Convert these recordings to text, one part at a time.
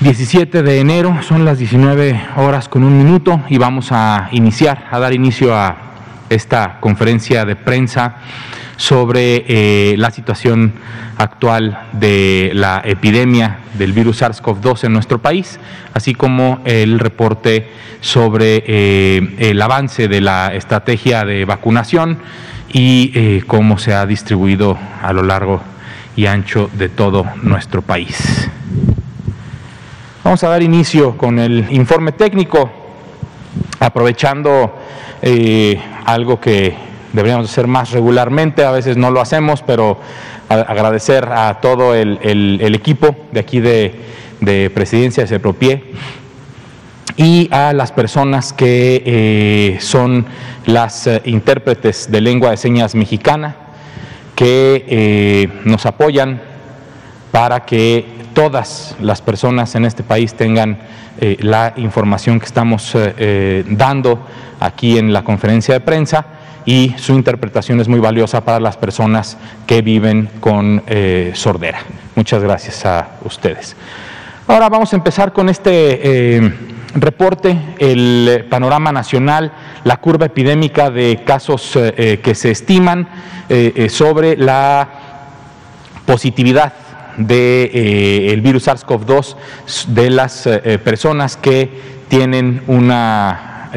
17 de enero, son las 19 horas con un minuto y vamos a iniciar, a dar inicio a esta conferencia de prensa sobre eh, la situación actual de la epidemia del virus SARS-CoV-2 en nuestro país, así como el reporte sobre eh, el avance de la estrategia de vacunación y eh, cómo se ha distribuido a lo largo y ancho de todo nuestro país. Vamos a dar inicio con el informe técnico, aprovechando eh, algo que deberíamos hacer más regularmente, a veces no lo hacemos, pero agradecer a todo el, equipo de aquí de, Presidencia de Sepropie y a las personas que eh, son las eh, intérpretes de lengua de señas mexicana que nos apoyan para que todas las personas en este país tengan eh, la información que estamos eh, eh, dando aquí en la conferencia de prensa y su interpretación es muy valiosa para las personas que viven con sordera. Muchas gracias a ustedes. Ahora vamos a empezar con este reporte, el panorama nacional, la curva epidémica de casos que se estiman sobre la positividad del de, eh, virus SARS-CoV-2 de las eh, eh, personas que tienen una,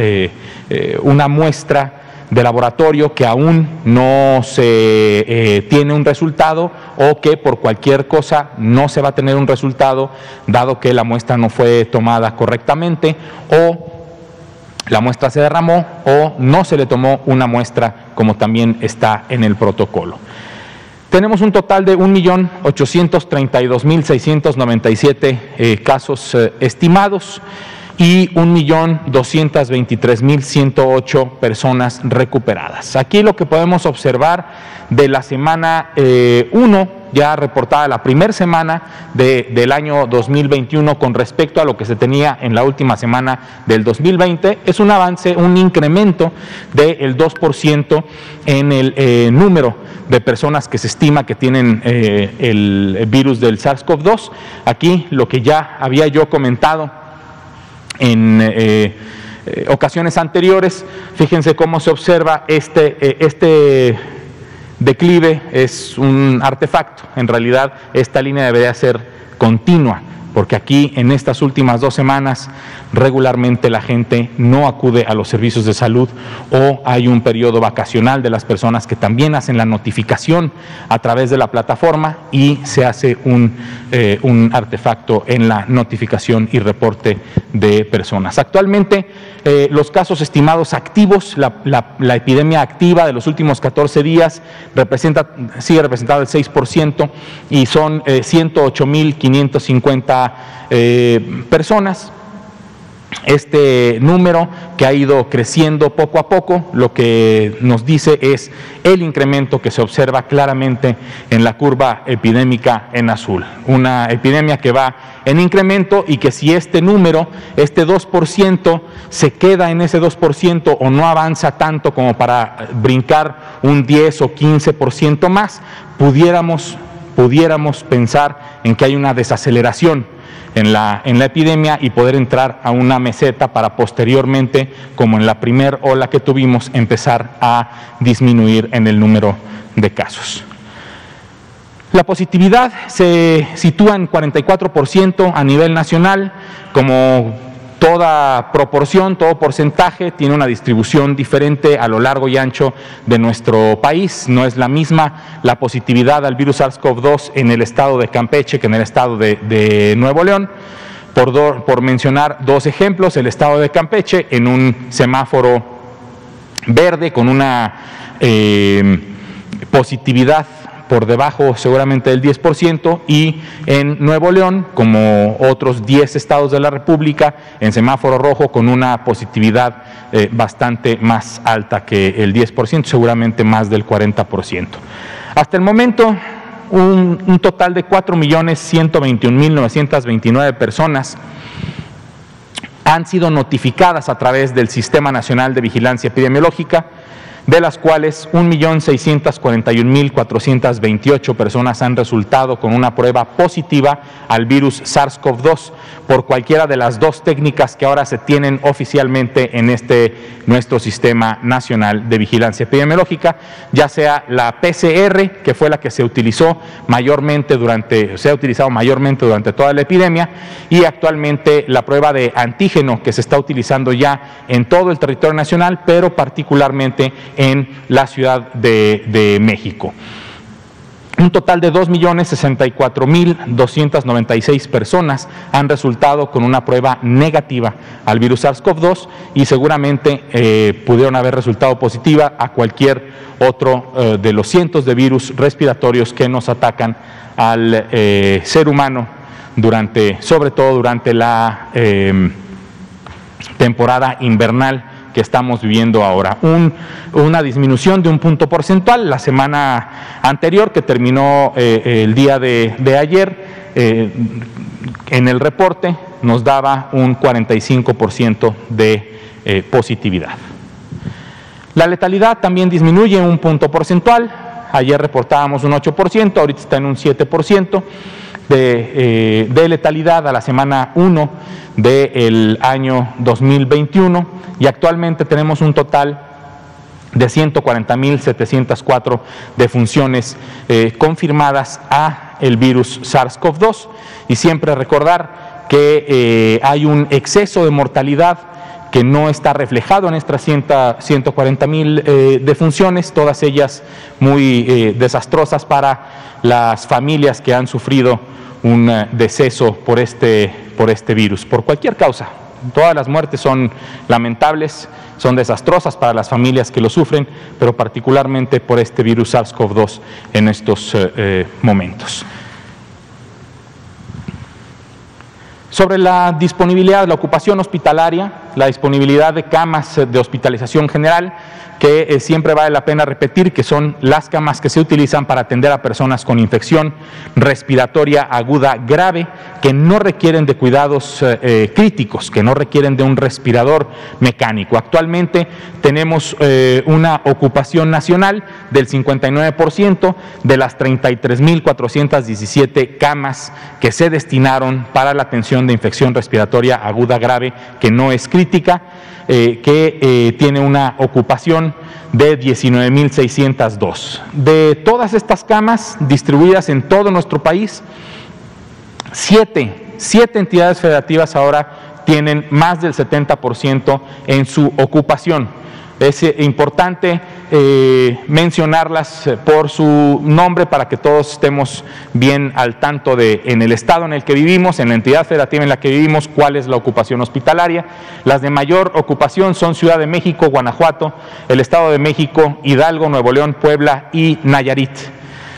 una muestra de laboratorio que aún no se tiene un resultado o que por cualquier cosa no se va a tener un resultado dado que la muestra no fue tomada correctamente o la muestra se derramó o no se le tomó una muestra como también está en el protocolo. Tenemos un total de 1.832.697 eh, casos eh, estimados y 1.223.108 personas recuperadas. Aquí lo que podemos observar de la semana 1 eh, ya reportada la primera semana del año 2021 con respecto a lo que se tenía en la última semana del 2020, es un avance, un incremento del 2% en el eh, número de personas que se estima que tienen eh, el virus del SARS-CoV-2. Aquí lo que ya había yo comentado en... Eh, ocasiones anteriores, fíjense cómo se observa este, este declive es un artefacto. En realidad, esta línea debería ser continua porque aquí en estas últimas dos semanas regularmente la gente no acude a los servicios de salud o hay un periodo vacacional de las personas que también hacen la notificación a través de la plataforma y se hace un, eh, artefacto en la notificación y reporte de personas. Actualmente eh, los casos estimados activos, la, epidemia activa de los últimos 14 días representa, sigue representado el 6% y son 108.550 eh, personas. Este número que ha ido creciendo poco a poco, lo que nos dice es el incremento que se observa claramente en la curva epidémica en azul. Una epidemia que va en incremento y que si este número, este 2%, se queda en ese 2% o no avanza tanto como para brincar un 10 o 15% más, pudiéramos, pudiéramos pensar en que hay una desaceleración en la, en la epidemia y poder entrar a una meseta para posteriormente, como en la primera ola que tuvimos, empezar a disminuir en el número de casos. La positividad se sitúa en 44% a nivel nacional, como Toda proporción, todo porcentaje tiene una distribución diferente a lo largo y ancho de nuestro país. No es la misma la positividad al virus SARS-CoV-2 en el estado de Campeche que en el estado de, Nuevo León. Por, mencionar dos ejemplos, el estado de Campeche en un semáforo verde con una eh, positividad por debajo seguramente del 10% y en Nuevo León, como otros 10 estados de la República, en semáforo rojo con una positividad eh, bastante más alta que el 10%, seguramente más del 40%. Hasta el momento, un, un total de 4.121.929 personas han sido notificadas a través del Sistema Nacional de Vigilancia Epidemiológica de las cuales 1.641.428 personas han resultado con una prueba positiva al virus SARS-CoV-2 por cualquiera de las dos técnicas que ahora se tienen oficialmente en este nuestro sistema nacional de vigilancia epidemiológica, ya sea la PCR, que fue la que se utilizó mayormente durante, se ha utilizado mayormente durante toda la epidemia, y actualmente la prueba de antígeno que se está utilizando ya en todo el territorio nacional, pero particularmente en la Ciudad de, México. Un total de 2.064.296 personas han resultado con una prueba negativa al virus SARS-CoV-2 y seguramente eh, pudieron haber resultado positiva a cualquier otro eh, de los cientos de virus respiratorios que nos atacan al eh, ser humano durante, sobre todo durante la temporada invernal que estamos viviendo ahora. una disminución de un punto porcentual la semana anterior, que terminó eh, el día de, ayer, eh, en el reporte nos daba un 45% de eh, positividad. La letalidad también disminuye un punto porcentual. Ayer reportábamos un 8%, ahorita está en un 7% de, de letalidad a la semana 1 del año 2021 y actualmente tenemos un total de 140.704 defunciones eh, confirmadas a el virus SARS-CoV-2 y siempre recordar que eh, hay un exceso de mortalidad que no está reflejado en estas 140 mil eh, defunciones, todas ellas muy desastrosas para las familias que han sufrido un eh, deceso por este, por este virus, por cualquier causa. Todas las muertes son lamentables, son desastrosas para las familias que lo sufren, pero particularmente por este virus SARS-CoV-2 en estos eh, eh, momentos. Sobre la disponibilidad, la ocupación hospitalaria, la disponibilidad de camas de hospitalización general, que eh, siempre vale la pena repetir que son las camas que se utilizan para atender a personas con infección respiratoria aguda grave, que no requieren de cuidados eh, eh, críticos, que no requieren de un respirador mecánico. Actualmente tenemos una ocupación nacional del 59% de las 33.417 camas que se destinaron para la atención de infección respiratoria aguda grave que no es crítica. Eh, que eh, tiene una ocupación de 19.602. De todas estas camas distribuidas en todo nuestro país, siete, siete entidades federativas ahora tienen más del 70% en su ocupación. Es eh, importante eh, mencionarlas eh, por su nombre para que todos estemos bien al tanto de en el estado en el que vivimos, en la entidad federativa en la que vivimos, cuál es la ocupación hospitalaria. Las de mayor ocupación son Ciudad de México, Guanajuato, el Estado de México, Hidalgo, Nuevo León, Puebla y Nayarit.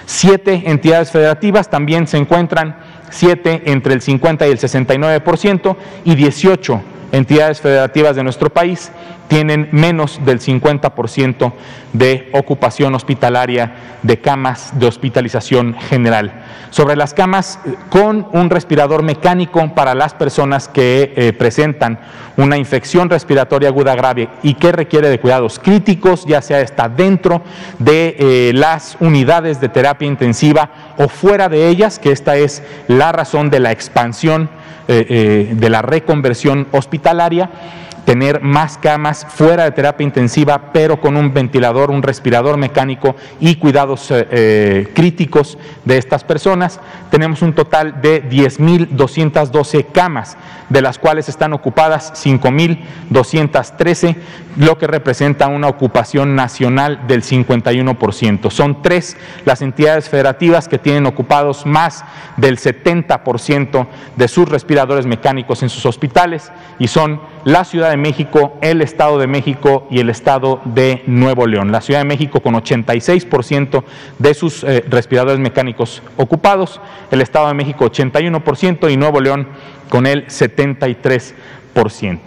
Siete entidades federativas también se encuentran, siete entre el 50 y el 69% y 18 entidades federativas de nuestro país tienen menos del 50% de ocupación hospitalaria de camas de hospitalización general. Sobre las camas con un respirador mecánico para las personas que eh, presentan una infección respiratoria aguda grave y que requiere de cuidados críticos, ya sea está dentro de eh, las unidades de terapia intensiva o fuera de ellas, que esta es la razón de la expansión eh, de la reconversión hospitalaria tal área tener más camas fuera de terapia intensiva, pero con un ventilador, un respirador mecánico y cuidados eh, eh, críticos de estas personas. Tenemos un total de 10.212 camas, de las cuales están ocupadas 5.213, lo que representa una ocupación nacional del 51%. Son tres las entidades federativas que tienen ocupados más del 70% de sus respiradores mecánicos en sus hospitales y son la Ciudad de México, el Estado de México y el Estado de Nuevo León. La Ciudad de México con 86% de sus eh, respiradores mecánicos ocupados, el Estado de México 81% y Nuevo León con el 73%.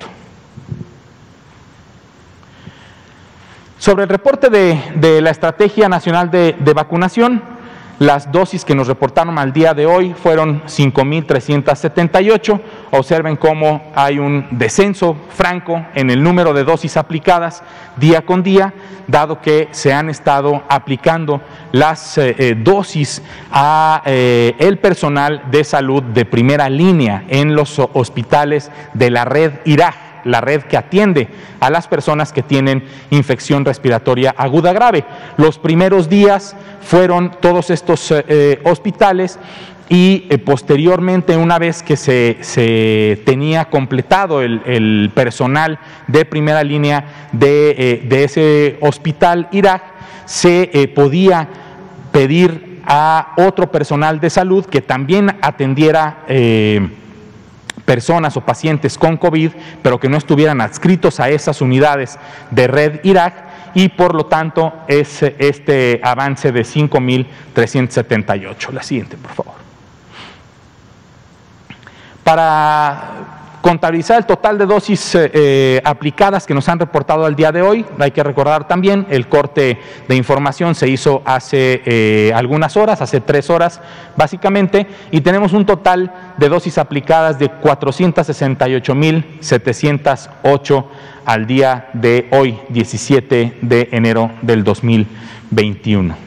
Sobre el reporte de, la Estrategia Nacional de, de Vacunación, Las dosis que nos reportaron al día de hoy fueron 5.378. Observen cómo hay un descenso franco en el número de dosis aplicadas día con día, dado que se han estado aplicando las eh, eh, dosis a eh, el personal de salud de primera línea en los hospitales de la red Irak la red que atiende a las personas que tienen infección respiratoria aguda grave. Los primeros días fueron todos estos eh, eh, hospitales y eh, posteriormente, una vez que se, tenía completado el, personal de primera línea de, ese hospital Irak, se podía pedir a otro personal de salud que también atendiera personas o pacientes con COVID, pero que no estuvieran adscritos a esas unidades de red Irak y por lo tanto es este avance de 5.378. La siguiente, por favor. Para contabilizar el total de dosis eh, eh, aplicadas que nos han reportado al día de hoy. Hay que recordar también, el corte de información se hizo hace eh, algunas horas, hace tres horas básicamente, y tenemos un total de dosis aplicadas de 468.708 al día de hoy, 17 de enero del 2021.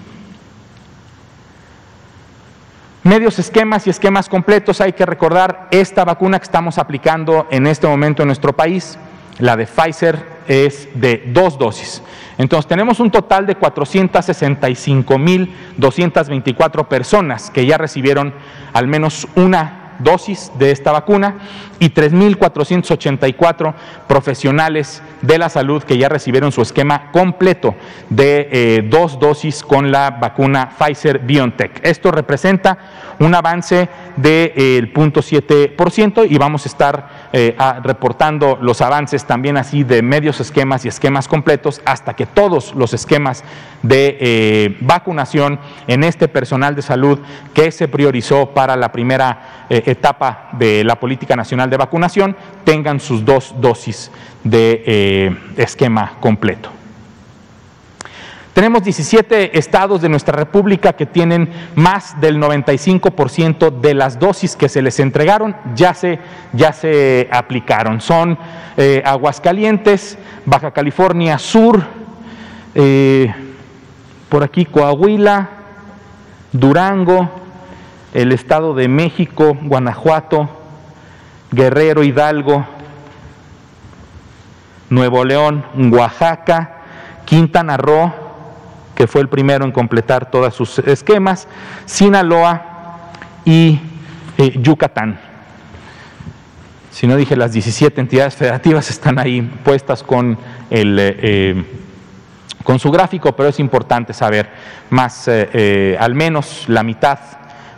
Medios esquemas y esquemas completos, hay que recordar esta vacuna que estamos aplicando en este momento en nuestro país, la de Pfizer, es de dos dosis. Entonces tenemos un total de 465.224 personas que ya recibieron al menos una dosis de esta vacuna y 3.484 profesionales de la salud que ya recibieron su esquema completo de eh, dos dosis con la vacuna Pfizer BioNTech. Esto representa un avance del de, 0.7% y vamos a estar eh, reportando los avances también así de medios esquemas y esquemas completos hasta que todos los esquemas de eh, vacunación en este personal de salud que se priorizó para la primera eh, etapa de la política nacional de vacunación tengan sus dos dosis de esquema completo. Tenemos 17 estados de nuestra República que tienen más del 95% de las dosis que se les entregaron, ya se, ya se aplicaron. Son eh, Aguascalientes, Baja California Sur, eh, por aquí Coahuila, Durango, el Estado de México, Guanajuato, Guerrero, Hidalgo, Nuevo León, Oaxaca, Quintana Roo, que fue el primero en completar todos sus esquemas, Sinaloa y eh, Yucatán. Si no dije, las 17 entidades federativas están ahí puestas con, el, eh, eh, con su gráfico, pero es importante saber más, al menos la mitad,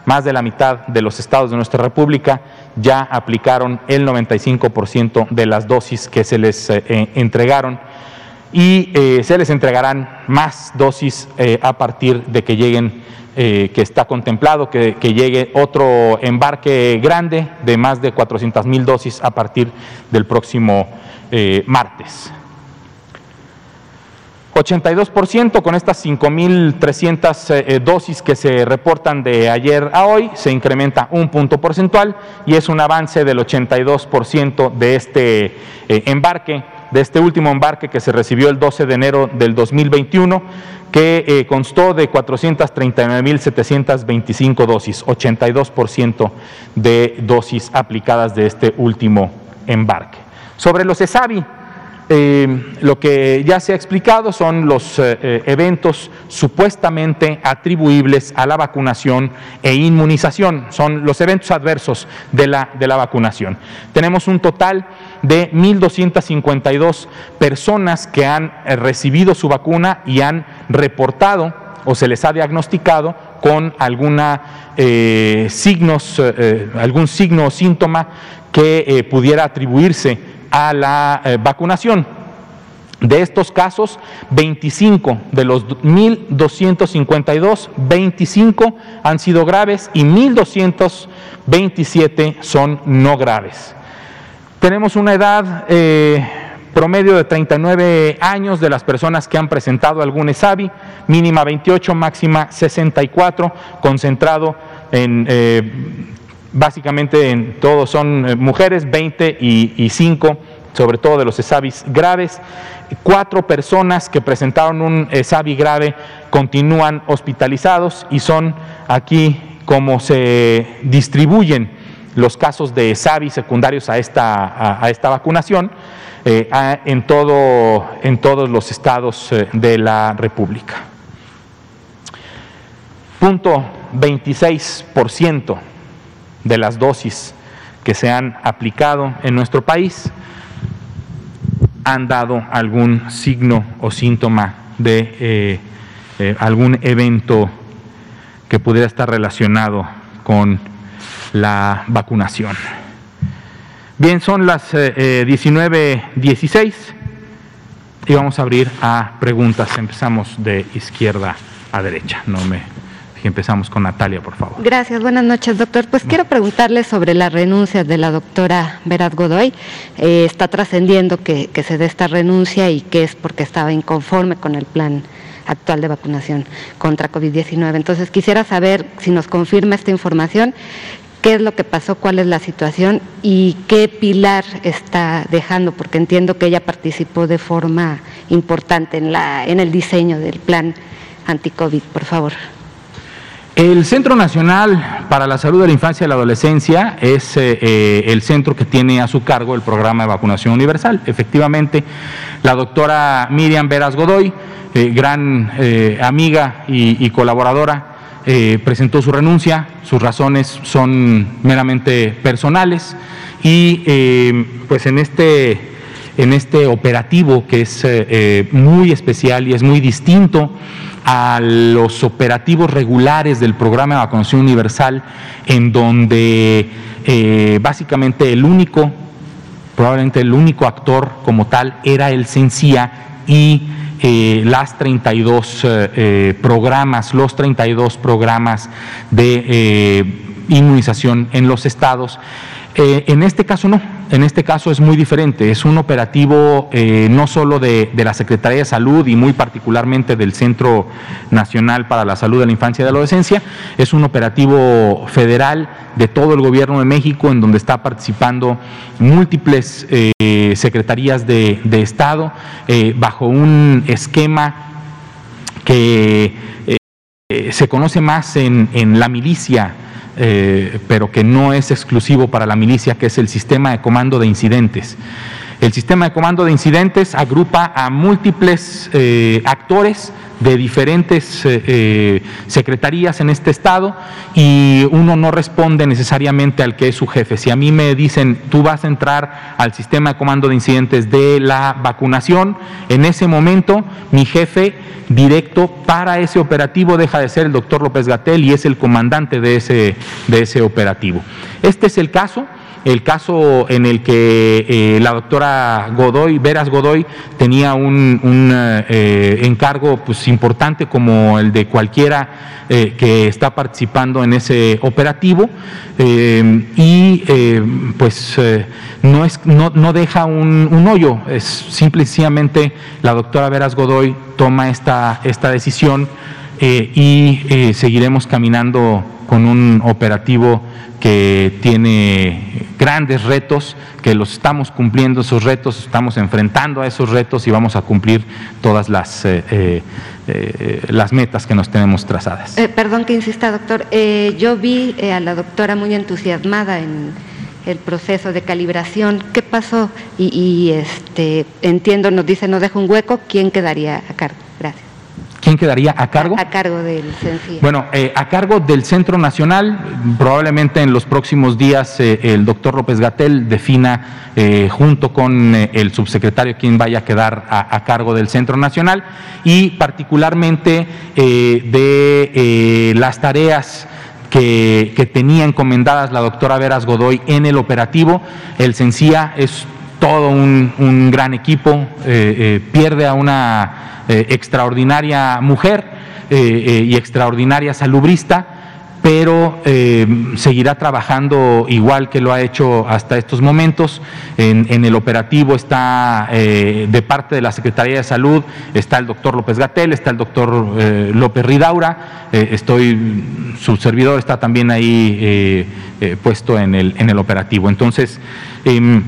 más de la mitad de los estados de nuestra República ya aplicaron el 95% de las dosis que se les entregaron y eh, se les entregarán más dosis eh, a partir de que lleguen, eh, que está contemplado que, llegue otro embarque grande de más de 400 mil dosis a partir del próximo martes. 82% con estas 5.300 dosis que se reportan de ayer a hoy, se incrementa un punto porcentual y es un avance del 82% de este embarque de este último embarque que se recibió el 12 de enero del 2021, que eh, constó de 439.725 dosis, 82% de dosis aplicadas de este último embarque. Sobre los ESAVI, eh, lo que ya se ha explicado son los eh, eh, eventos supuestamente atribuibles a la vacunación e inmunización, son los eventos adversos de la, de la vacunación. Tenemos un total de 1.252 personas que han recibido su vacuna y han reportado o se les ha diagnosticado con alguna signos, algún signo o síntoma que pudiera atribuirse a la eh, vacunación. De estos casos, 25 de los 1.252, 25 han sido graves y 1.227 son no graves. Tenemos una edad eh, promedio de 39 años de las personas que han presentado algún ESAVI, mínima 28, máxima 64, concentrado en eh, básicamente en todos son eh, mujeres, 20 y, 5 sobre todo de los ESAVIs graves. Cuatro personas que presentaron un ESAVI grave continúan hospitalizados y son aquí como se distribuyen los casos de ESAVI secundarios a esta, a, esta vacunación eh, en, todo, en todos los estados eh, de la República. Punto 26% de las dosis que se han aplicado en nuestro país han dado algún signo o síntoma de eh, eh, algún evento que pudiera estar relacionado con la vacunación. Bien, son las 19.16 eh, y vamos a abrir a preguntas. Empezamos de izquierda a derecha. No me empezamos con Natalia, por favor. Gracias, buenas noches, doctor. Pues quiero preguntarle sobre la renuncia de la doctora Veraz Godoy. Eh, está trascendiendo que, se dé esta renuncia y que es porque estaba inconforme con el plan actual de vacunación contra COVID-19. Entonces, quisiera saber si nos confirma esta información, qué es lo que pasó, cuál es la situación y qué pilar está dejando, porque entiendo que ella participó de forma importante en, la, en el diseño del plan anti-COVID, por favor. El Centro Nacional para la Salud de la Infancia y la Adolescencia es eh, eh, el centro que tiene a su cargo el programa de vacunación universal. Efectivamente, la doctora Miriam Veras Godoy, eh, gran amiga y, colaboradora, presentó su renuncia. Sus razones son meramente personales y pues en este, en este operativo que es muy especial y es muy distinto a los operativos regulares del programa de vacunación universal, en donde eh, básicamente el único, probablemente el único actor como tal era el CENCIA y eh, las 32 eh, programas, los 32 programas de inmunización en los estados. en este caso no, en este caso es muy diferente, es un operativo eh, no solo de, la Secretaría de Salud y muy particularmente del Centro Nacional para la Salud de la Infancia y de la Adolescencia, es un operativo federal de todo el gobierno de México en donde está participando múltiples eh, secretarías de, Estado eh, bajo un esquema que se conoce más en, en la milicia eh, pero que no es exclusivo para la milicia, que es el sistema de comando de incidentes. El sistema de comando de incidentes agrupa a múltiples eh, actores de diferentes eh, eh, secretarías en este estado y uno no responde necesariamente al que es su jefe. Si a mí me dicen, tú vas a entrar al sistema de comando de incidentes de la vacunación, en ese momento mi jefe directo para ese operativo deja de ser el doctor López Gatel y es el comandante de ese, de ese operativo. Este es el caso el caso en el que eh, la doctora Godoy, Veras Godoy, tenía un, eh, encargo pues, importante como el de cualquiera eh, que está participando en ese operativo y pues no, es, no, deja un, hoyo, es simplemente la doctora Veras Godoy toma esta, esta decisión y seguiremos caminando con un operativo que tiene grandes retos, que los estamos cumpliendo esos retos, estamos enfrentando a esos retos y vamos a cumplir todas las, eh, eh, eh, las metas que nos tenemos trazadas. perdón que insista, doctor. yo vi a la doctora muy entusiasmada en el proceso de calibración. ¿Qué pasó? Y, y este, entiendo, nos dice, nos deja un hueco, ¿quién quedaría a cargo? Gracias. ¿Quién quedaría a cargo? A, cargo del CENCIA. Bueno, eh, a cargo del Centro Nacional, probablemente en los próximos días eh, el doctor López Gatel defina eh, junto con el subsecretario quién vaya a quedar a, cargo del Centro Nacional y particularmente de las tareas que, que, tenía encomendadas la doctora Veras Godoy en el operativo. El CENCIA es todo un, gran equipo, pierde a una eh, extraordinaria mujer eh, eh, y extraordinaria salubrista, pero seguirá trabajando igual que lo ha hecho hasta estos momentos. En, el operativo está de parte de la Secretaría de Salud, está el doctor López Gatel, está el doctor López Ridaura, estoy, su servidor está también ahí puesto en el, en el operativo. Entonces, em,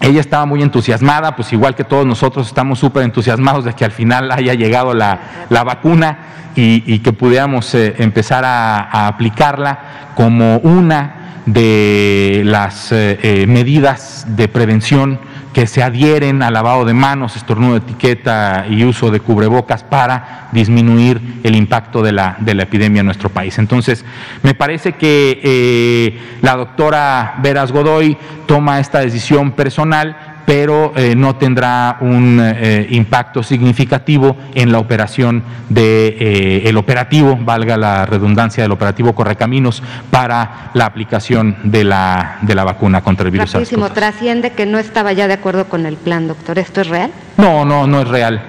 ella estaba muy entusiasmada, pues igual que todos nosotros estamos súper entusiasmados de que al final haya llegado la, vacuna y, que pudiéramos eh, empezar a, aplicarla como una de las eh, eh, medidas de prevención que se adhieren al lavado de manos, estornudo de etiqueta y uso de cubrebocas para disminuir el impacto de la, de la epidemia en nuestro país. Entonces, me parece que eh, la doctora Veras Godoy toma esta decisión personal pero eh, no tendrá un eh, impacto significativo en la operación de eh, el operativo, valga la redundancia del operativo Correcaminos para la aplicación de la, de la vacuna contra el virus. Rapidísimo, trasciende que no estaba ya de acuerdo con el plan, doctor. ¿Esto es real? No, no, no es real.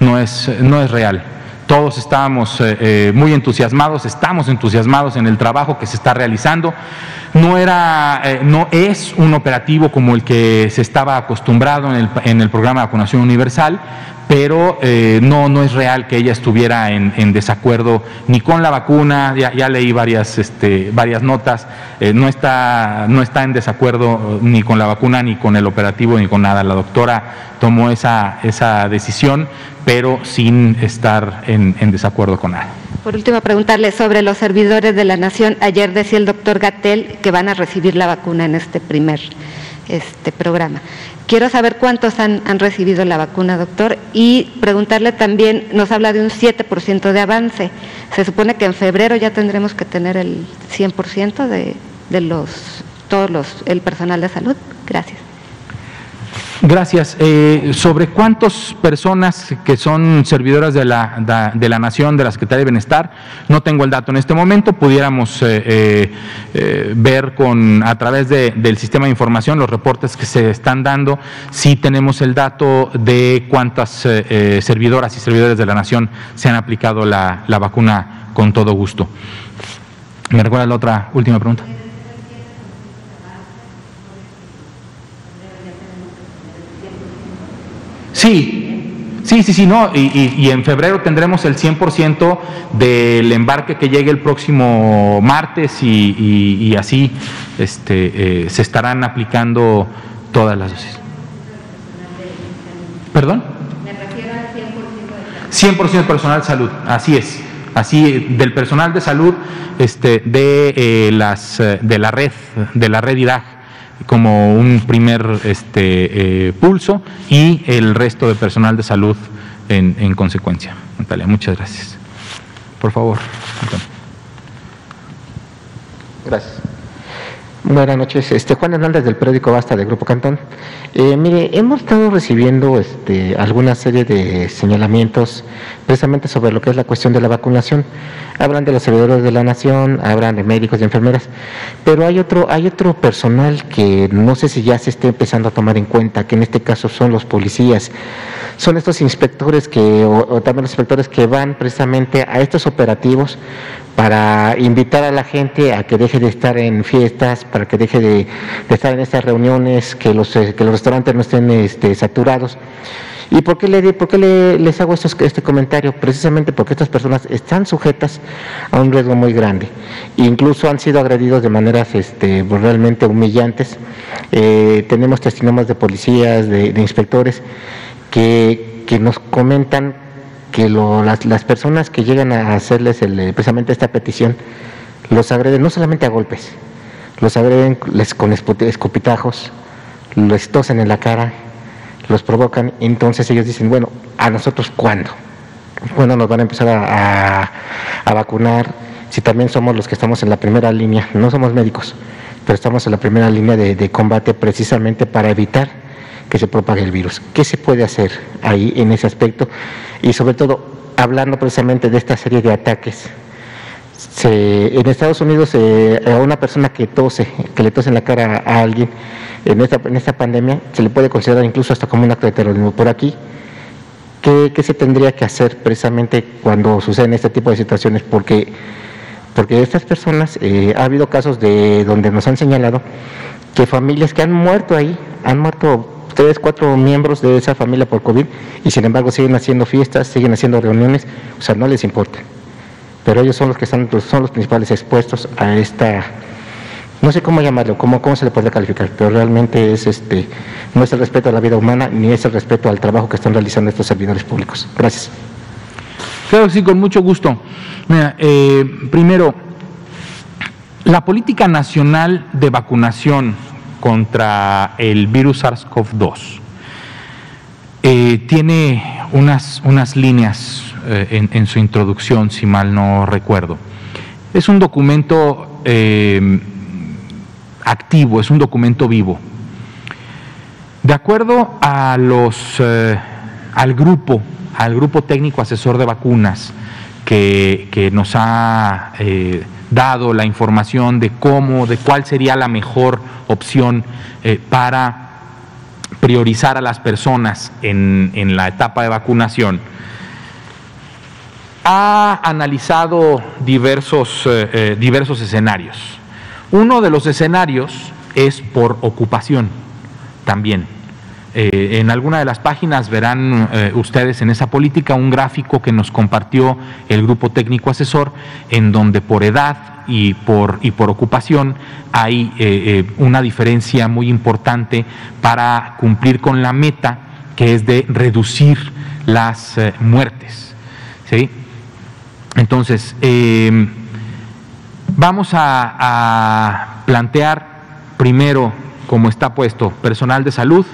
No es, no es real. Todos estábamos muy entusiasmados, estamos entusiasmados en el trabajo que se está realizando. No, era, eh, no es un operativo como el que se estaba acostumbrado en el, en el programa de vacunación universal, pero eh, no, no es real que ella estuviera en, desacuerdo ni con la vacuna, ya, leí varias, este, varias notas, eh, no, está, no está en desacuerdo ni con la vacuna, ni con el operativo, ni con nada. La doctora tomó esa, esa decisión, pero sin estar en, en desacuerdo con nada. Por último, preguntarle sobre los servidores de la Nación. Ayer decía el doctor Gatel que van a recibir la vacuna en este primer este programa. Quiero saber cuántos han, recibido la vacuna, doctor, y preguntarle también, nos habla de un 7% de avance. Se supone que en febrero ya tendremos que tener el 100% de, los, todos los, el personal de salud. Gracias. Gracias. Eh, ¿Sobre cuántas personas que son servidoras de la, de la Nación, de la Secretaría de Bienestar? No tengo el dato en este momento. Pudiéramos eh, eh, ver con a través del sistema de información los reportes que se están dando. Si tenemos el dato de cuántas servidoras y servidores de la Nación se han aplicado la, la vacuna con todo gusto. ¿Me recuerda la otra última pregunta? Sí, sí, sí, sí, no. Y, en febrero tendremos el 100% del embarque que llegue el próximo martes y, así este, eh, se estarán aplicando todas las dosis. ¿Perdón? Me refiero al 100% de 100% personal de salud, así es. Así, del personal de salud este, de, eh, las, eh, de la red, de la red IDAG como un primer este, eh, pulso y el resto de personal de salud en, en consecuencia. Natalia, muchas gracias. Por favor. Gracias. Buenas noches, este Juan Hernández del periódico Basta del Grupo Cantón. Eh, mire, hemos estado recibiendo este, alguna serie de señalamientos precisamente sobre lo que es la cuestión de la vacunación. Hablan de los servidores de la nación, hablan de médicos y enfermeras, pero hay otro, hay otro personal que no sé si ya se esté empezando a tomar en cuenta, que en este caso son los policías. Son estos inspectores que, o también los inspectores que van precisamente a estos operativos para invitar a la gente a que deje de estar en fiestas, para que deje de, estar en estas reuniones, que los, eh, que los restaurantes no estén este, saturados. ¿Y por qué, le, les hago este comentario? Precisamente porque estas personas están sujetas a un riesgo muy grande. Incluso han sido agredidos de maneras este, realmente humillantes. Eh, tenemos testimonios de policías, de, inspectores, que nos comentan que las, personas que llegan a hacerles el, precisamente esta petición los agreden no solamente a golpes, los agreden les, con escupitajos, les tosen en la cara, los provocan, entonces ellos dicen, bueno, ¿a nosotros cuándo? ¿Cuándo nos van a empezar a, vacunar? Si también somos los que estamos en la primera línea, no somos médicos, pero estamos en la primera línea de combate precisamente para evitar que se propague el virus. ¿Qué se puede hacer ahí en ese aspecto? Y sobre todo, hablando precisamente de esta serie de ataques. en Estados Unidos, eh, a una persona que tose, que le tose en la cara a alguien, en esta, en esta pandemia, se le puede considerar incluso hasta como un acto de terrorismo. Por aquí, ¿qué, se tendría que hacer precisamente cuando suceden este tipo de situaciones? Porque porque estas personas, eh, ha habido casos de donde nos han señalado que familias que han muerto ahí, han muerto tres, cuatro miembros de esa familia por COVID y sin embargo siguen haciendo fiestas, siguen haciendo reuniones, o sea, no les importa. Pero ellos son los que están, pues, son los principales expuestos a esta, no sé cómo llamarlo, cómo, cómo se le puede calificar, pero realmente es este, no es el respeto a la vida humana ni es el respeto al trabajo que están realizando estos servidores públicos. Gracias. Claro sí, con mucho gusto. Mira, eh, primero, la política nacional de vacunación contra el virus SARS-CoV-2 eh, tiene unas, unas líneas eh, en, su introducción, si mal no recuerdo. Es un documento eh, activo, es un documento vivo. De acuerdo a los, al grupo, al grupo técnico asesor de vacunas que, que nos ha dado la información de cómo, de cuál sería la mejor opción eh, para priorizar a las personas en, la etapa de vacunación, ha analizado diversos, eh, eh, diversos escenarios. Uno de los escenarios es por ocupación también. Eh, en alguna de las páginas verán eh, ustedes en esa política un gráfico que nos compartió el grupo técnico asesor, en donde por edad y por, y por ocupación hay eh, una diferencia muy importante para cumplir con la meta que es de reducir las muertes. ¿sí? Entonces, vamos a, plantear primero, como está puesto, personal de salud,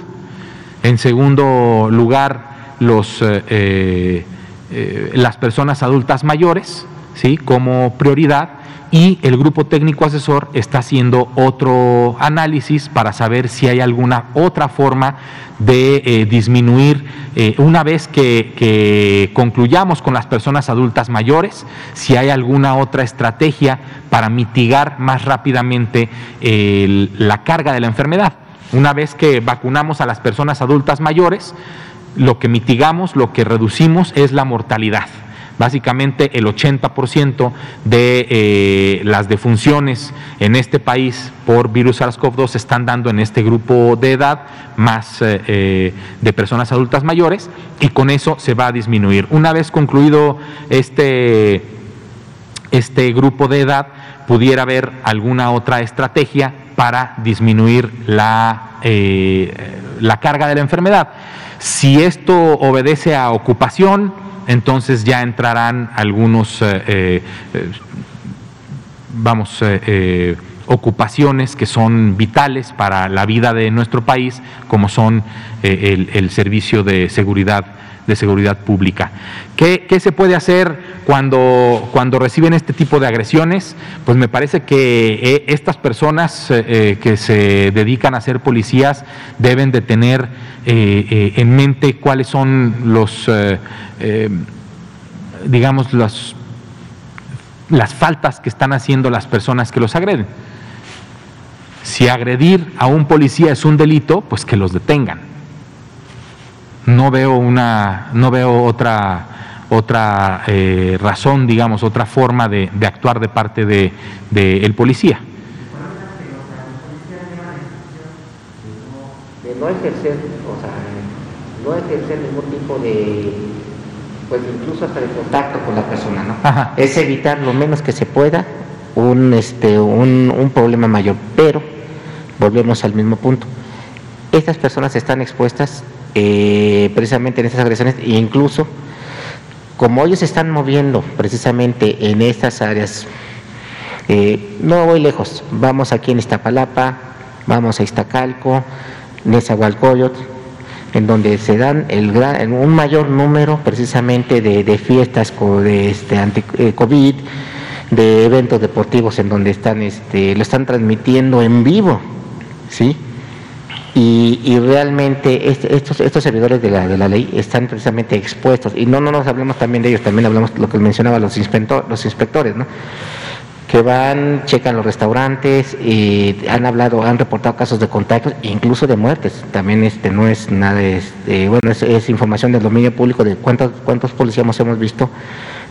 en segundo lugar, los, eh, eh, eh, las personas adultas mayores, ¿sí? como prioridad. Y el grupo técnico asesor está haciendo otro análisis para saber si hay alguna otra forma de disminuir, una vez que, concluyamos con las personas adultas mayores, si hay alguna otra estrategia para mitigar más rápidamente la carga de la enfermedad. Una vez que vacunamos a las personas adultas mayores, lo que mitigamos, lo que reducimos es la mortalidad. Básicamente el 80% de eh, las defunciones en este país por virus SARS-CoV-2 se están dando en este grupo de edad más eh, eh, de personas adultas mayores y con eso se va a disminuir. Una vez concluido este, este grupo de edad, pudiera haber alguna otra estrategia para disminuir la, eh, la carga de la enfermedad. Si esto obedece a ocupación, entonces ya entrarán algunos, eh, eh, vamos, ocupaciones que son vitales para la vida de nuestro país, como son el, el servicio de seguridad de seguridad pública. ¿Qué, se puede hacer cuando, cuando reciben este tipo de agresiones? Pues me parece que eh, estas personas eh, eh, que se dedican a ser policías deben de tener en mente cuáles son los, digamos, las faltas que están haciendo las personas que los agreden. Si agredir a un policía es un delito, pues que los detengan no veo una, no veo otra otra eh, razón, digamos, otra forma de, actuar de parte de, el policía. De no ejercer, o sea, no ejercer ningún tipo de, pues incluso hasta de contacto con la persona, ¿no? Es evitar lo menos que se pueda un, este, un, un problema mayor, pero volvemos al mismo punto. Estas personas están expuestas eh, precisamente en estas agresiones e incluso como ellos se están moviendo precisamente en estas áreas, eh, no voy lejos, vamos aquí en Iztapalapa, vamos a Iztacalco, Nezahualcóyotl, en donde se dan el gran, un mayor número precisamente de, fiestas de este, anti-COVID, eh, de eventos deportivos en donde están, este, lo están transmitiendo en vivo, ¿sí? Y, realmente estos, estos servidores de la, de la ley están precisamente expuestos. Y no, no nos hablemos también de ellos, también hablamos lo que mencionaba los, inspector, los inspectores, que van, checan los restaurantes, y han hablado, han reportado casos de contactos, incluso de muertes. También este no es nada, este, bueno, es, información del dominio público de cuántos, cuántos policías hemos visto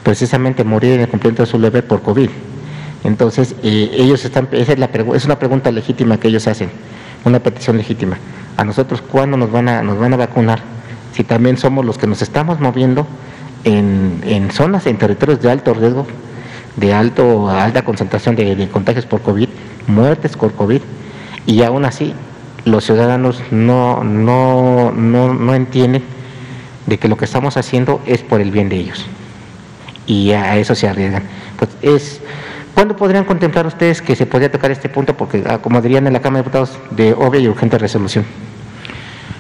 precisamente morir en el cumplimiento de su deber por COVID. Entonces, eh, ellos están, esa es, la, es una pregunta legítima que ellos hacen, una petición legítima. A nosotros, ¿cuándo nos van a, nos van a vacunar? Si también somos los que nos estamos moviendo en, en zonas, en territorios de alto riesgo, de alto, alta concentración de, contagios por COVID, muertes por COVID, y aún así los ciudadanos no, no, no, no entienden de que lo que estamos haciendo es por el bien de ellos. Y a eso se arriesgan. Pues es, ¿Cuándo podrían contemplar ustedes que se podría tocar este punto? Porque, ah, como dirían en la Cámara de Diputados, de obvia y urgente resolución.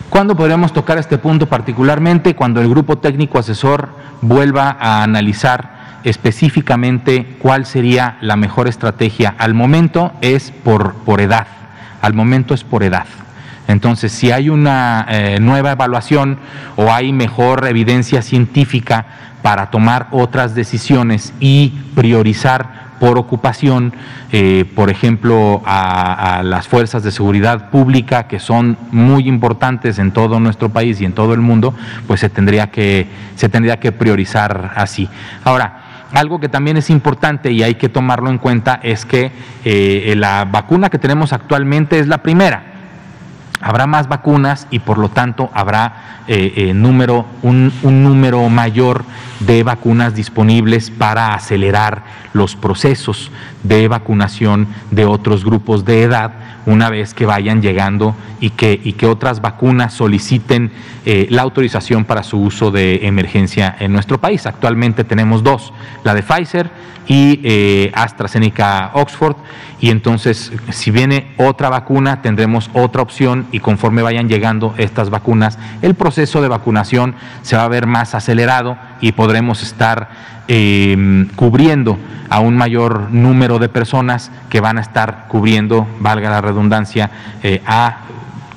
¿Cuándo podríamos tocar este punto particularmente? Cuando el grupo técnico asesor vuelva a analizar específicamente cuál sería la mejor estrategia. Al momento es por, por edad, al momento es por edad. Entonces, si hay una eh, nueva evaluación o hay mejor evidencia científica para tomar otras decisiones y priorizar por ocupación, eh, por ejemplo, a, las fuerzas de seguridad pública, que son muy importantes en todo nuestro país y en todo el mundo, pues se tendría que, se tendría que priorizar así. Ahora, algo que también es importante y hay que tomarlo en cuenta es que eh, la vacuna que tenemos actualmente es la primera habrá más vacunas y por lo tanto habrá eh, eh, número, un, número mayor de vacunas disponibles para acelerar los procesos de vacunación de otros grupos de edad una vez que vayan llegando y que, y que otras vacunas soliciten eh, la autorización para su uso de emergencia en nuestro país. Actualmente tenemos dos, la de Pfizer y AstraZeneca Oxford y entonces si viene otra vacuna tendremos otra opción y conforme vayan llegando estas vacunas, el proceso de vacunación se va a ver más acelerado y podremos estar eh, cubriendo a un mayor número de personas que van a estar cubriendo, valga la redundancia, eh, a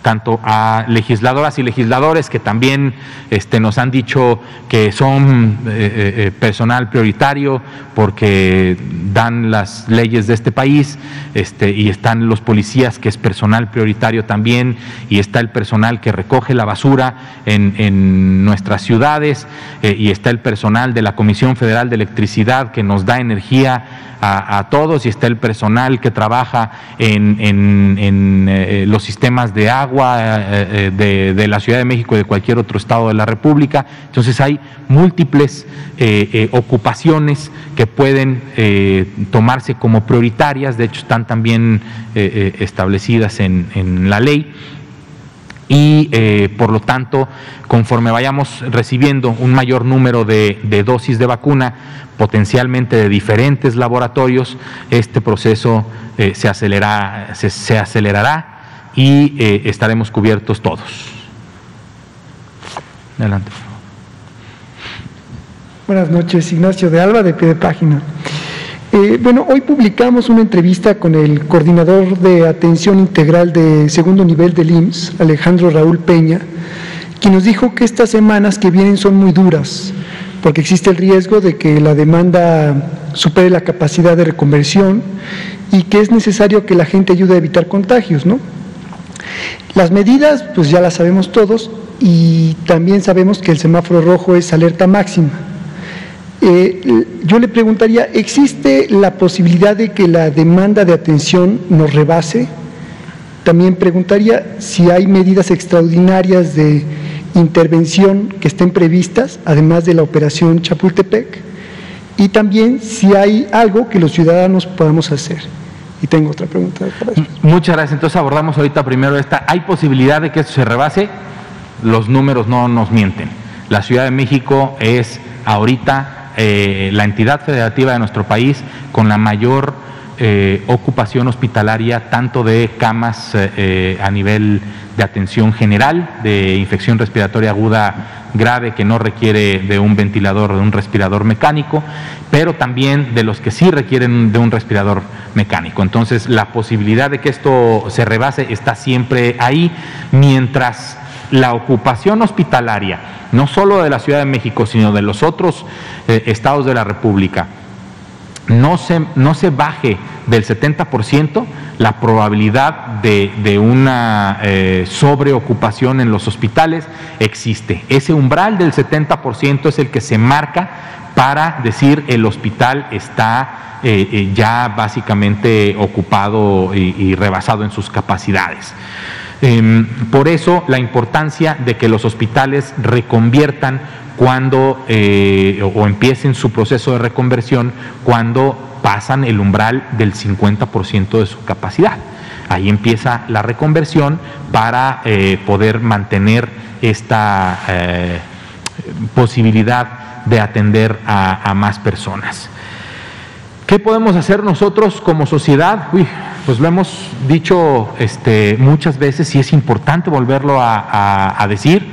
tanto a legisladoras y legisladores que también este, nos han dicho que son eh, eh, eh, personal prioritario porque dan las leyes de este país, este, y están los policías que es personal prioritario también, y está el personal que recoge la basura en, nuestras ciudades, y está el personal de la Comisión Federal de Electricidad que nos da energía a, todos y está el personal que trabaja en, los sistemas de agua eh, eh, de, la Ciudad de México y de cualquier otro estado de la República. Entonces hay múltiples eh, ocupaciones que pueden tomarse como prioritarias, de hecho están también establecidas en, la ley. Y por lo tanto, conforme vayamos recibiendo un mayor número de, dosis de vacuna, potencialmente de diferentes laboratorios, este proceso se, acelera, se acelerará y eh, estaremos cubiertos todos. Adelante. Buenas noches, Ignacio de Alba, de pie de página. Eh, bueno, hoy publicamos una entrevista con el coordinador de atención integral de segundo nivel del IMSS, Alejandro Raúl Peña, quien nos dijo que estas semanas que vienen son muy duras, porque existe el riesgo de que la demanda supere la capacidad de reconversión y que es necesario que la gente ayude a evitar contagios, ¿no? Las medidas, pues ya las sabemos todos y también sabemos que el semáforo rojo es alerta máxima. Eh, yo le preguntaría, ¿existe la posibilidad de que la demanda de atención nos rebase? También preguntaría si hay medidas extraordinarias de intervención que estén previstas, además de la operación Chapultepec, y también si hay algo que los ciudadanos podamos hacer. Y tengo otra pregunta para. Muchas gracias. Entonces abordamos ahorita primero esta. ¿Hay posibilidad de que esto se rebase? Los números no nos mienten. La Ciudad de México es ahorita eh, la entidad federativa de nuestro país con la mayor eh, ocupación hospitalaria, tanto de camas eh, a nivel de atención general, de infección respiratoria aguda grave que no requiere de un ventilador, de un respirador mecánico, pero también de los que sí requieren de un respirador mecánico. Entonces, la posibilidad de que esto se rebase está siempre ahí, mientras la ocupación hospitalaria, no solo de la Ciudad de México, sino de los otros eh, estados de la República, no se, no se baje del 70%, la probabilidad de, una eh, sobreocupación en los hospitales existe. Ese umbral del 70% es el que se marca para decir el hospital está eh, eh, ya básicamente ocupado y, rebasado en sus capacidades. Em, por eso la importancia de que los hospitales reconviertan cuando eh, o empiecen su proceso de reconversión cuando pasan el umbral del 50% de su capacidad. Ahí empieza la reconversión para poder mantener esta posibilidad de atender a, más personas. ¿Qué podemos hacer nosotros como sociedad? pues lo hemos dicho este, muchas veces y es importante volverlo a, decir.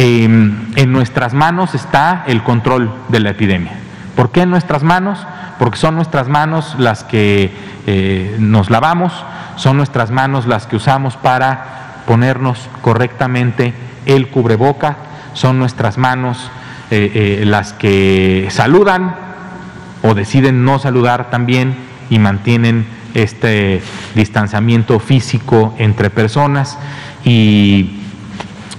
Em, en nuestras manos está el control de la epidemia. ¿Por qué en nuestras manos? Porque son nuestras manos las que eh, nos lavamos, son nuestras manos las que usamos para ponernos correctamente el cubreboca, son nuestras manos eh, eh, las que saludan o deciden no saludar también y mantienen este distanciamiento físico entre personas y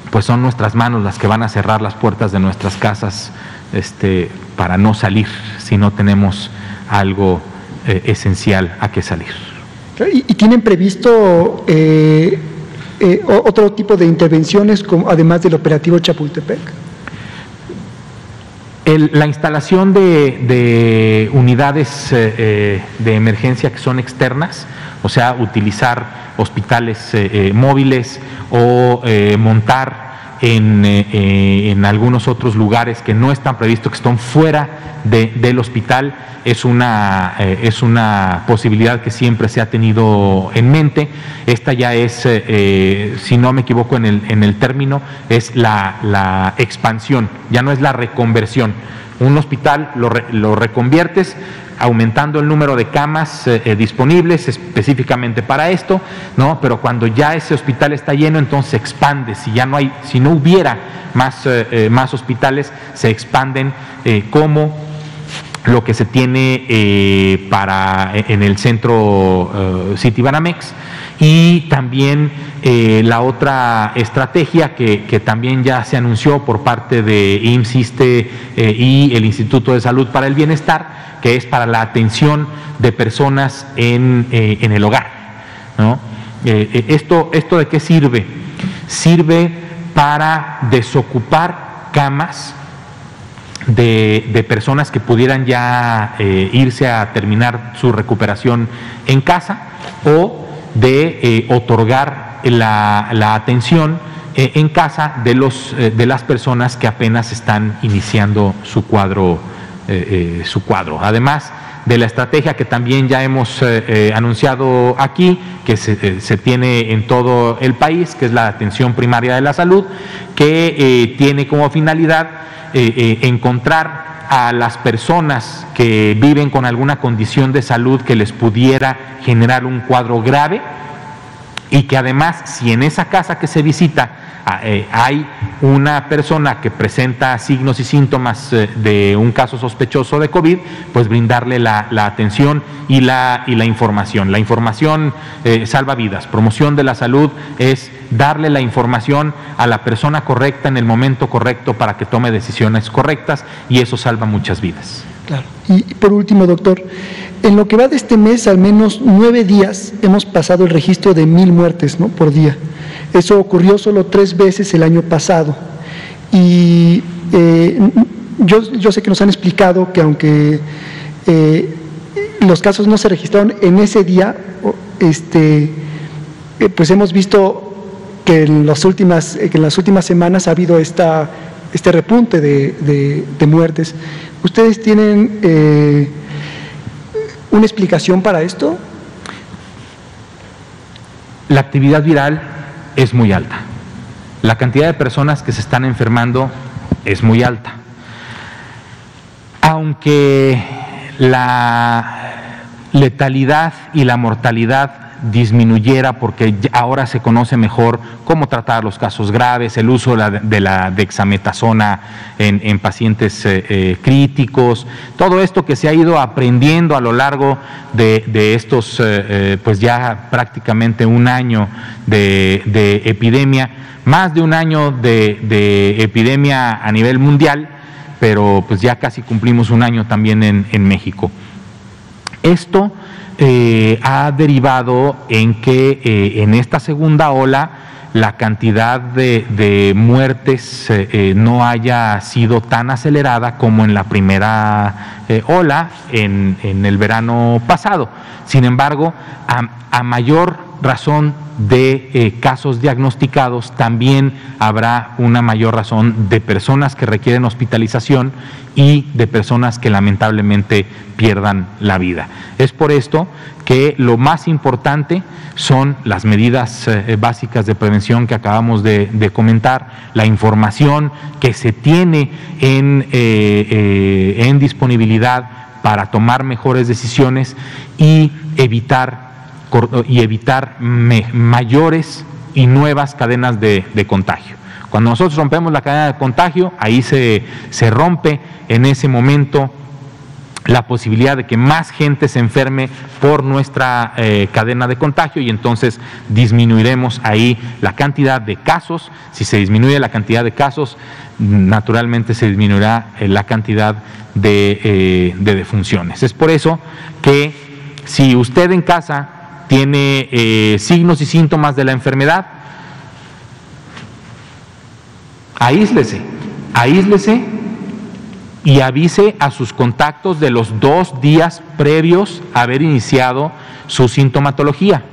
pues son nuestras manos las que van a cerrar las puertas de nuestras casas este, para no salir si no tenemos algo eh, esencial a que salir. ¿Y, tienen previsto otro tipo de intervenciones como, además del operativo Chapultepec? La instalación de, unidades eh, eh, de emergencia que son externas, o sea, utilizar hospitales eh, móviles o montar en, en, algunos otros lugares que no están previstos, que están fuera del hospital, es una, eh, es una posibilidad que siempre se ha tenido en mente. Esta ya es, eh, eh, si no me equivoco en el, en el término, es la, la, expansión, ya no es la reconversión. Un hospital lo, lo reconviertes aumentando el número de camas disponibles específicamente para esto, ¿no? Pero cuando ya ese hospital está lleno, entonces se expande. Si ya no hay, si no hubiera más, más hospitales, se expanden como lo que se tiene eh, para, en el centro uh, City Banamex y también eh, la otra estrategia que, también ya se anunció por parte de IMSISTE y el Instituto de Salud para el Bienestar, que es para la atención de personas en, en el hogar. ¿no? esto, ¿Esto de qué sirve? Sirve para desocupar camas de, personas que pudieran ya eh, irse a terminar su recuperación en casa o de eh, otorgar la, atención eh, en casa de, los, de las personas que apenas están iniciando su cuadro. Su cuadro. Además, de la estrategia que también ya hemos anunciado aquí, que se, se, tiene en todo el país, que es la atención primaria de la salud, que tiene como finalidad eh, eh, encontrar a las personas que viven con alguna condición de salud que les pudiera generar un cuadro grave y que además si en esa casa que se visita Ah, eh, hay una persona que presenta signos y síntomas eh, de un caso sospechoso de COVID, pues brindarle la, atención y la, información. La información eh, salva vidas. Promoción de la salud es darle la información a la persona correcta en el momento correcto para que tome decisiones correctas y eso salva muchas vidas. Claro. Y por último, doctor, en lo que va de este mes, al menos nueve días hemos pasado el registro de mil muertes ¿no? por día. Eso ocurrió solo tres veces el año pasado. Y eh, yo, sé que nos han explicado que aunque eh, los casos no se registraron en ese día, este, eh, pues hemos visto que en las últimas, en las últimas semanas ha habido esta, este repunte de, de muertes. ¿Ustedes tienen una explicación para esto? La actividad viral es muy alta. La cantidad de personas que se están enfermando es muy alta. Aunque la letalidad y la mortalidad disminuyera porque ahora se conoce mejor cómo tratar los casos graves, el uso de la, dexametasona en, pacientes eh, eh, críticos, todo esto que se ha ido aprendiendo a lo largo de, estos, eh, pues ya prácticamente un año de, epidemia, más de un año de, epidemia a nivel mundial, pero pues ya casi cumplimos un año también en, México. Esto eh, ha derivado en que eh, en esta segunda ola la cantidad de, muertes eh, no haya sido tan acelerada como en la primera ola en, el verano pasado. Sin embargo, a mayor razón de casos diagnosticados, también habrá una mayor razón de personas que requieren hospitalización y de personas que lamentablemente pierdan la vida. Es por esto que lo más importante son las medidas eh, básicas de prevención que acabamos de, comentar, la información que se tiene en, eh, disponibilidad para tomar mejores decisiones y evitar y evitar mayores y nuevas cadenas de, contagio. Cuando nosotros rompemos la cadena de contagio, ahí se, se rompe en ese momento la posibilidad de que más gente se enferme por nuestra eh, cadena de contagio y entonces disminuiremos ahí la cantidad de casos. Si se disminuye la cantidad de casos, naturalmente se disminuirá eh, la cantidad de, eh, de defunciones. Es por eso que si usted en casa tiene signos y síntomas de la enfermedad, aíslese, aíslese y avise a sus contactos de los dos días previos a haber iniciado su sintomatología,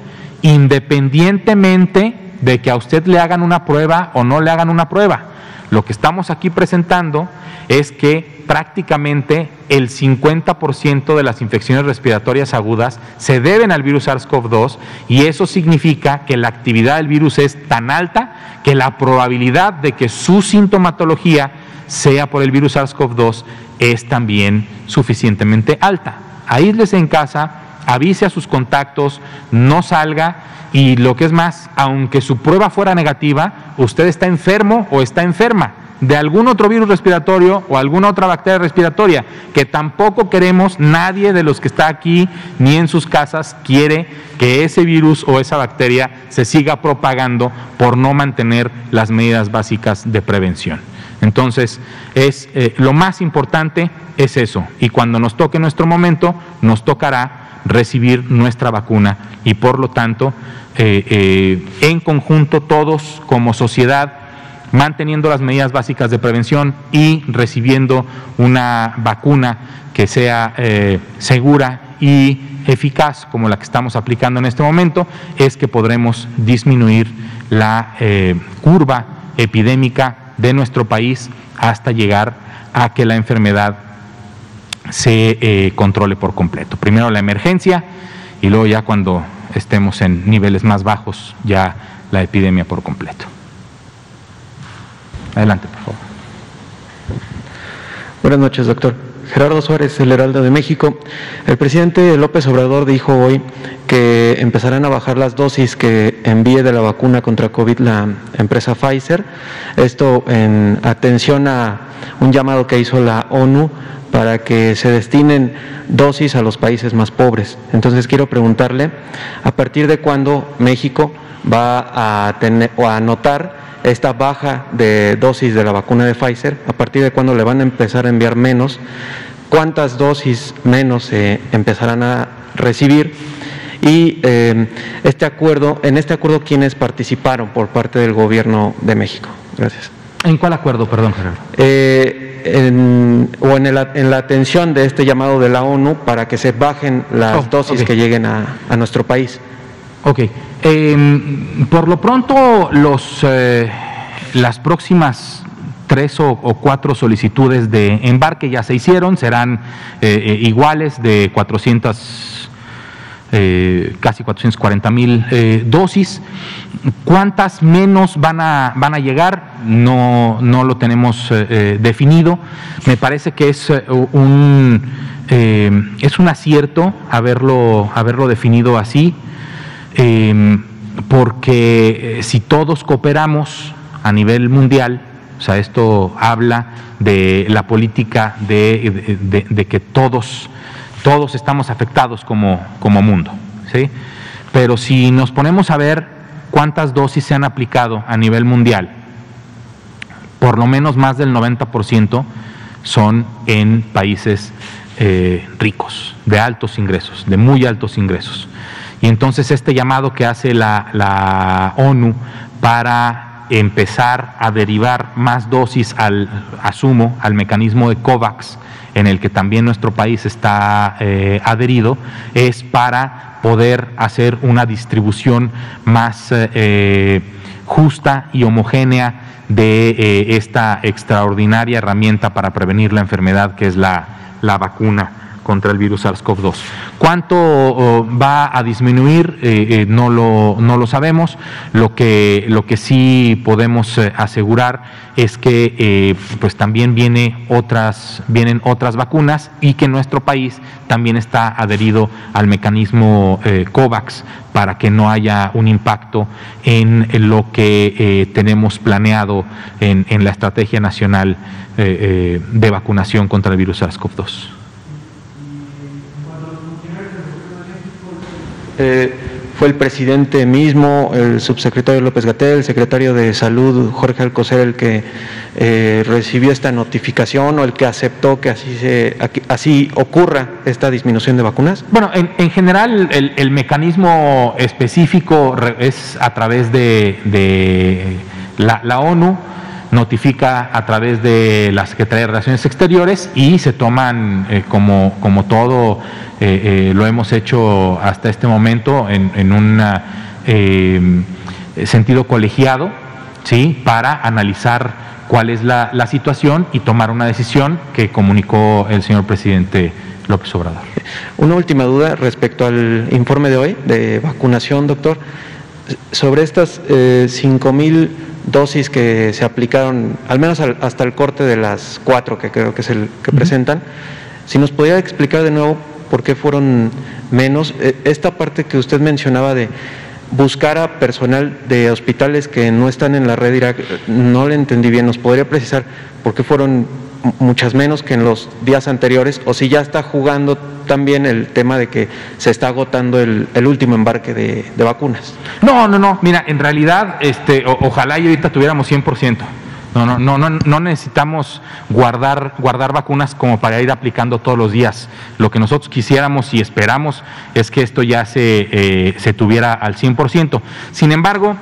independientemente de que a usted le hagan una prueba o no le hagan una prueba. Lo que estamos aquí presentando es que prácticamente el 50% de las infecciones respiratorias agudas se deben al virus SARS-CoV-2 y eso significa que la actividad del virus es tan alta que la probabilidad de que su sintomatología sea por el virus SARS-CoV-2 es también suficientemente alta. Aíslese en casa, avise a sus contactos, no salga y lo que es más, aunque su prueba fuera negativa, usted está enfermo o está enferma de algún otro virus respiratorio o alguna otra bacteria respiratoria, que tampoco queremos, nadie de los que está aquí ni en sus casas quiere que ese virus o esa bacteria se siga propagando por no mantener las medidas básicas de prevención. Entonces, es, eh, lo más importante es eso, y cuando nos toque nuestro momento, nos tocará recibir nuestra vacuna y por lo tanto, eh, eh, en conjunto todos como sociedad, manteniendo las medidas básicas de prevención y recibiendo una vacuna que sea eh, segura y eficaz como la que estamos aplicando en este momento, es que podremos disminuir la curva epidémica de nuestro país hasta llegar a que la enfermedad se eh, controle por completo. Primero la emergencia y luego ya cuando estemos en niveles más bajos, ya la epidemia por completo. Adelante, por favor. Buenas noches, doctor. Gerardo Suárez, el Heraldo de México. El presidente López Obrador dijo hoy que empezarán a bajar las dosis que envíe de la vacuna contra COVID la empresa Pfizer. Esto en atención a un llamado que hizo la ONU para que se destinen dosis a los países más pobres. Entonces quiero preguntarle, ¿a partir de cuándo México va a tener o a anotar esta baja de dosis de la vacuna de Pfizer, a partir de cuándo le van a empezar a enviar menos, cuántas dosis menos se empezarán a recibir y eh, este acuerdo, en este acuerdo quiénes participaron por parte del gobierno de México. Gracias. ¿En cuál acuerdo, perdón, Gerardo? Eh, en, o en, en, la atención de este llamado de la ONU para que se bajen las oh, dosis que lleguen a, a nuestro país. Ok. Em, por lo pronto, los, eh, las próximas tres o, cuatro solicitudes de embarque ya se hicieron, serán eh, eh, iguales de 400, casi 440 mil dosis. ¿Cuántas menos van a, van a llegar? No, no lo tenemos definido. Me parece que es un, es un acierto haberlo, haberlo definido así. Em, porque eh, si todos cooperamos a nivel mundial, o sea, esto habla de la política de, que todos, todos estamos afectados como, como mundo, ¿sí? Pero si nos ponemos a ver cuántas dosis se han aplicado a nivel mundial, por lo menos más del 90% son en países eh, ricos, de altos ingresos, de muy altos ingresos. Y entonces este llamado que hace la, la ONU para empezar a derivar más dosis al, asumo, al mecanismo de COVAX, en el que también nuestro país está eh, adherido, es para poder hacer una distribución más eh, justa y homogénea de eh, esta extraordinaria herramienta para prevenir la enfermedad que es la, la vacuna contra el virus SARS-CoV-2. ¿Cuánto va a disminuir? Eh, eh, no, lo, no lo sabemos. Lo que, lo que sí podemos eh, asegurar es que pues también viene otras, vienen otras vacunas y que nuestro país también está adherido al mecanismo COVAX para que no haya un impacto en, lo que tenemos planeado en, en, la estrategia nacional de vacunación contra el virus SARS-CoV-2. Eh, fue el presidente mismo, el subsecretario López Gatel, el secretario de Salud Jorge Alcocer el que eh, recibió esta notificación o el que aceptó que así, se, así ocurra esta disminución de vacunas? Bueno, en, general el, mecanismo específico es a través de, la, ONU notifica a través de la Secretaría de Relaciones Exteriores y se toman eh, como, como todo eh, eh, lo hemos hecho hasta este momento en, un eh, sentido colegiado, ¿sí? para analizar cuál es la, situación y tomar una decisión que comunicó el señor presidente López Obrador. Una última duda respecto al informe de hoy de vacunación, doctor. Sobre estas eh, 5 mil dosis que se aplicaron, al menos hasta el corte de las cuatro que creo que es el que presentan, si nos podría explicar de nuevo por qué fueron menos. Eh, esta parte que usted mencionaba de buscar a personal de hospitales que no están en la red Irak, no le entendí bien. ¿Nos podría precisar por qué fueron muchas menos que en los días anteriores? O si ya está jugando también el tema de que se está agotando el, último embarque de, vacunas. No, no, no. Mira, en realidad, este, ojalá y ahorita tuviéramos 100%. No, no, no, no, no necesitamos guardar, guardar vacunas como para ir aplicando todos los días. Lo que nosotros quisiéramos y esperamos es que esto ya se, eh, se tuviera al 100%. Sin embargo,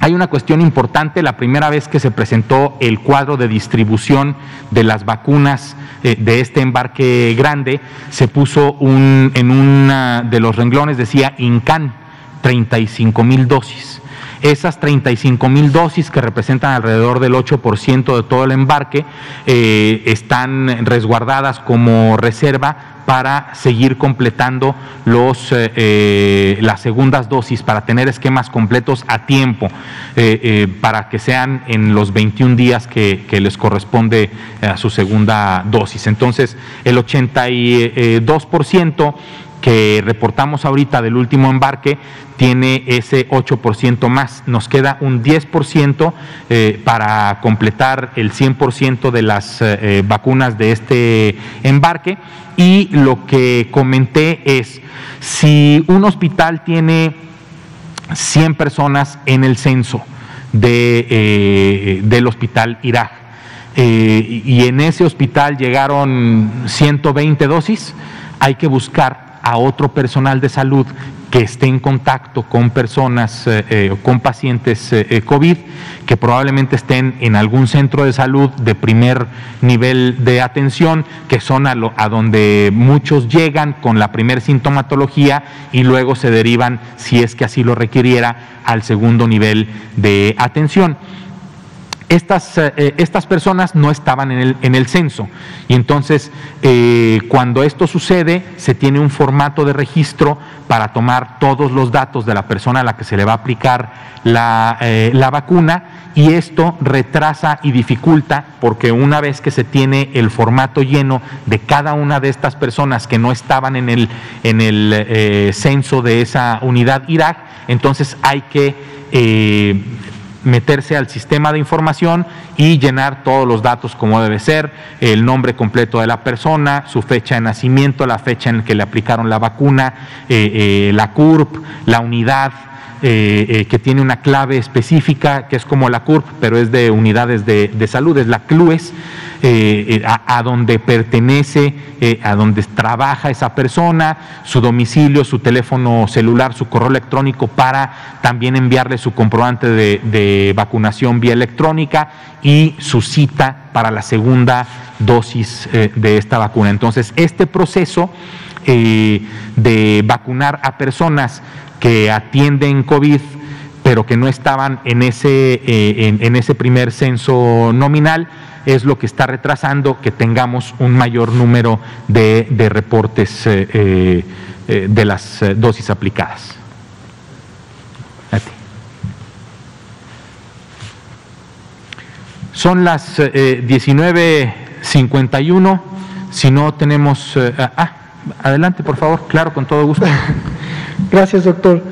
hay una cuestión importante, la primera vez que se presentó el cuadro de distribución de las vacunas eh, de este embarque grande, se puso un, en una de los renglones, decía INCAN, 35 mil dosis. Esas 35 mil dosis que representan alrededor del 8% de todo el embarque eh, están resguardadas como reserva para seguir completando los, eh, eh, las segundas dosis, para tener esquemas completos a tiempo, para que sean en los 21 días que, que les corresponde a su segunda dosis. Entonces, el 82% que reportamos ahorita del último embarque tiene ese 8% más. Nos queda un 10% eh, para completar el 100% de las eh, eh, vacunas de este embarque. Y lo que comenté es, si un hospital tiene 100 personas en el censo de, del hospital Irak, y en ese hospital llegaron 120 dosis, hay que buscar a otro personal de salud que esté en contacto con personas, eh, eh, con pacientes eh, COVID, que probablemente estén en algún centro de salud de primer nivel de atención, que son a, a donde muchos llegan con la primer sintomatología y luego se derivan, si es que así lo requiriera, al segundo nivel de atención estas, eh, eh, estas personas no estaban en el, en el censo. Y entonces, eh, cuando esto sucede, se tiene un formato de registro para tomar todos los datos de la persona a la que se le va a aplicar la, la vacuna y esto retrasa y dificulta porque una vez que se tiene el formato lleno de cada una de estas personas que no estaban en el, en el censo de esa unidad Irak, entonces hay que meterse al sistema de información y llenar todos los datos como debe ser, el nombre completo de la persona, su fecha de nacimiento, la fecha en que le aplicaron la vacuna, eh, eh, la CURP, la unidad, que tiene una clave específica, que es como la CURP, pero es de unidades de, de salud, es la CLUES, eh, eh, a, donde pertenece, eh, a donde trabaja esa persona, su domicilio, su teléfono celular, su correo electrónico para también enviarle su comprobante de, vacunación vía electrónica y su cita para la segunda dosis de esta vacuna. Entonces, este proceso de vacunar a personas que atienden COVID pero que no estaban en ese, en ese primer censo nominal, es lo que está retrasando que tengamos un mayor número de, reportes eh, eh, eh, de las dosis aplicadas. Son las 19.51. Si no tenemos... ah, adelante, por favor. Claro, con todo gusto. Gracias, doctor.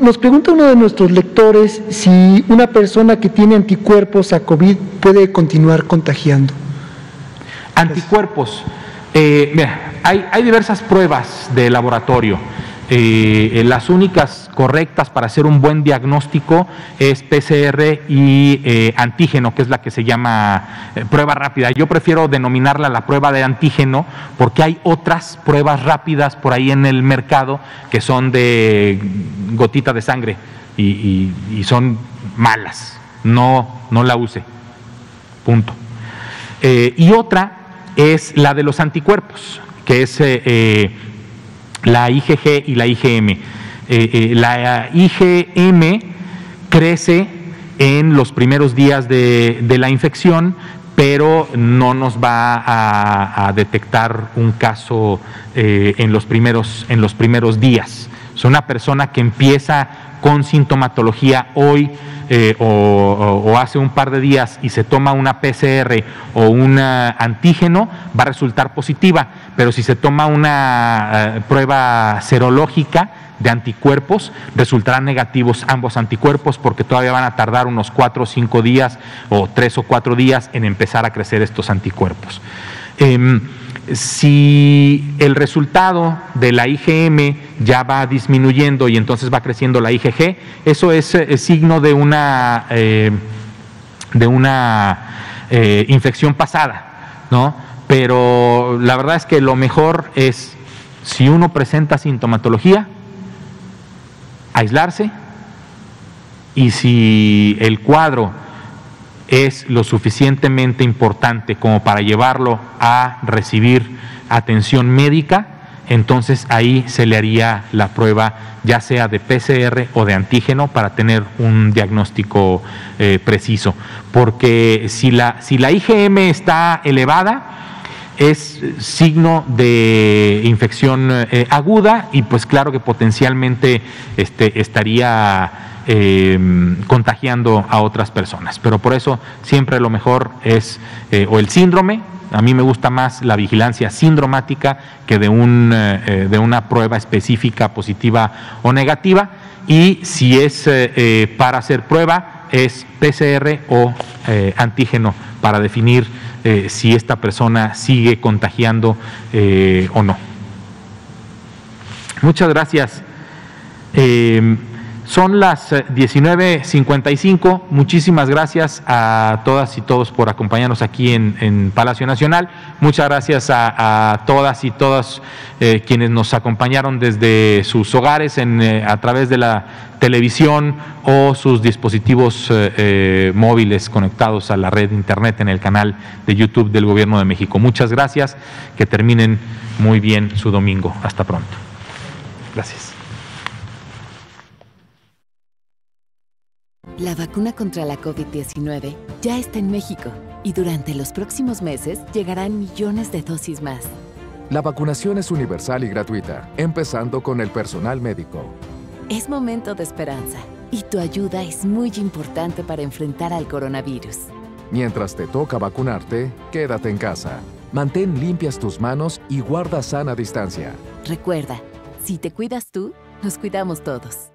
Nos pregunta uno de nuestros lectores si una persona que tiene anticuerpos a COVID puede continuar contagiando. Anticuerpos. Eh, hay, hay diversas pruebas de laboratorio. Eh, las únicas correctas para hacer un buen diagnóstico es PCR y eh, antígeno, que es la que se llama eh, prueba rápida. Yo prefiero denominarla la prueba de antígeno porque hay otras pruebas rápidas por ahí en el mercado que son de gotita de sangre y, son malas. No, no la use. Punto. y otra es la de los anticuerpos, que es la IgG y la IgM. Eh, eh, la IgM crece en los primeros días de, la infección, pero no nos va a, detectar un caso eh, en, los primeros, en los primeros días. Es una persona que empieza con sintomatología hoy o, hace un par de días y se toma una PCR o un antígeno, va a resultar positiva pero si se toma una eh, prueba serológica de anticuerpos, resultarán negativos ambos anticuerpos porque todavía van a tardar unos cuatro o cinco días o tres o cuatro días en empezar a crecer estos anticuerpos. Em, si el resultado de la IgM ya va disminuyendo y entonces va creciendo la IgG, eso es, eh, signo de una, eh, de una infección pasada, ¿no? pero la verdad es que lo mejor es, si uno presenta sintomatología, aislarse y si el cuadro es lo suficientemente importante como para llevarlo a recibir atención médica, entonces ahí se le haría la prueba ya sea de PCR o de antígeno para tener un diagnóstico eh, preciso. Porque si la, si la IgM está elevada, es signo de infección eh, aguda y pues claro que potencialmente este, estaría em, contagiando a otras personas. Pero por eso siempre lo mejor es eh, o el síndrome, a mí me gusta más la vigilancia sindromática que de, un, eh, de una prueba específica positiva o negativa y si es para hacer prueba es PCR o antígeno para definir eh, si esta persona sigue contagiando eh, o no. Muchas gracias. Eh, son las 19.55. Muchísimas gracias a todas y todos por acompañarnos aquí en, Palacio Nacional. Muchas gracias a, todas y todos quienes nos acompañaron desde sus hogares a través de la televisión o sus dispositivos eh, eh, móviles conectados a la red internet en el canal de YouTube del Gobierno de México. Muchas gracias, que terminen muy bien su domingo. Hasta pronto. Gracias. La vacuna contra la COVID-19 ya está en México y durante los próximos meses llegarán millones de dosis más. La vacunación es universal y gratuita, empezando con el personal médico. Es momento de esperanza y tu ayuda es muy importante para enfrentar al coronavirus. Mientras te toca vacunarte, quédate en casa. Mantén limpias tus manos y guarda sana distancia. Recuerda, si te cuidas tú, nos cuidamos todos.